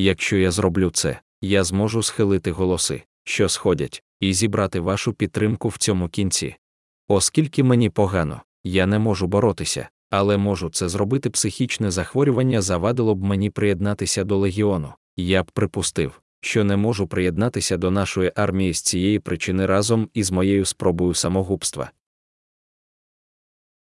Якщо я зроблю це, я зможу схилити голоси, що сходять, і зібрати вашу підтримку в цьому кінці. Оскільки мені погано, я не можу боротися, але можу це зробити психічне захворювання завадило б мені приєднатися до легіону. Я б припустив, що не можу приєднатися до нашої армії з цієї причини разом із моєю спробою самогубства,